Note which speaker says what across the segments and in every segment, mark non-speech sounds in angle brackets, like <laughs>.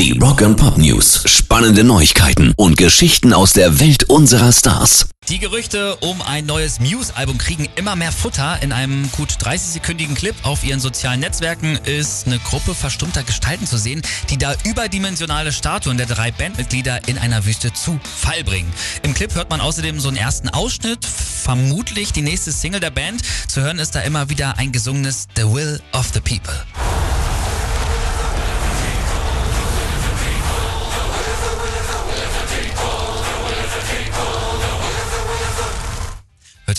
Speaker 1: Die Rock and Pop News. Spannende Neuigkeiten und Geschichten aus der Welt unserer Stars.
Speaker 2: Die Gerüchte um ein neues Muse-Album kriegen immer mehr Futter. In einem gut 30-sekündigen Clip auf ihren sozialen Netzwerken ist eine Gruppe verstummter Gestalten zu sehen, die da überdimensionale Statuen der drei Bandmitglieder in einer Wüste zu Fall bringen. Im Clip hört man außerdem so einen ersten Ausschnitt, vermutlich die nächste Single der Band. Zu hören ist da immer wieder ein gesungenes The Will of the People.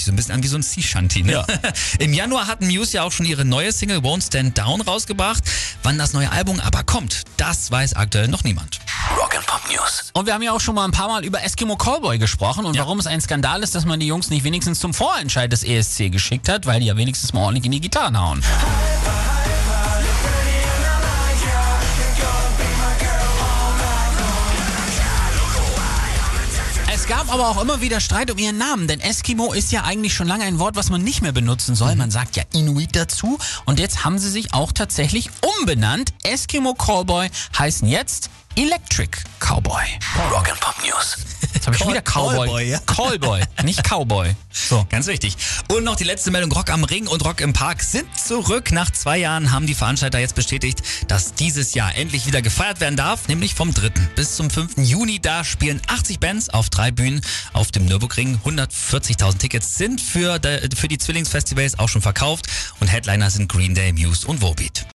Speaker 2: Sich so ein bisschen an wie so ein Sea Shanty, ne?
Speaker 3: Ja. <laughs>
Speaker 2: Im Januar hatten Muse ja auch schon ihre neue Single Won't Stand Down rausgebracht. Wann das neue Album aber kommt, das weiß aktuell noch niemand.
Speaker 1: Rock and Pop News.
Speaker 3: Und wir haben ja auch schon mal ein paar Mal über Eskimo Callboy gesprochen und
Speaker 2: Ja.
Speaker 3: warum es ein Skandal ist, dass man die Jungs nicht wenigstens zum Vorentscheid des ESC geschickt hat, weil die ja wenigstens mal ordentlich in die Gitarren hauen. Gab aber auch immer wieder Streit um ihren Namen, denn Eskimo ist ja eigentlich schon lange ein Wort, was man nicht mehr benutzen soll. Man sagt ja Inuit dazu und jetzt haben sie sich auch tatsächlich umbenannt. Eskimo Callboy heißen jetzt Electric Cowboy.
Speaker 1: Rock and Pop News.
Speaker 3: Jetzt habe ich
Speaker 2: Call-
Speaker 3: wieder Cowboy.
Speaker 2: Callboy, ja.
Speaker 3: Callboy, nicht Cowboy. So.
Speaker 2: Ganz wichtig. Und noch die letzte Meldung. Rock am Ring und Rock im Park sind zurück. Nach zwei Jahren haben die Veranstalter jetzt bestätigt, dass dieses Jahr endlich wieder gefeiert werden darf, nämlich vom 3. bis zum 5. Juni. Da spielen 80 Bands auf drei Bühnen auf dem Nürburgring. 140.000 Tickets sind für, für die Zwillingsfestivals auch schon verkauft und Headliner sind Green Day, Muse und Wobeat.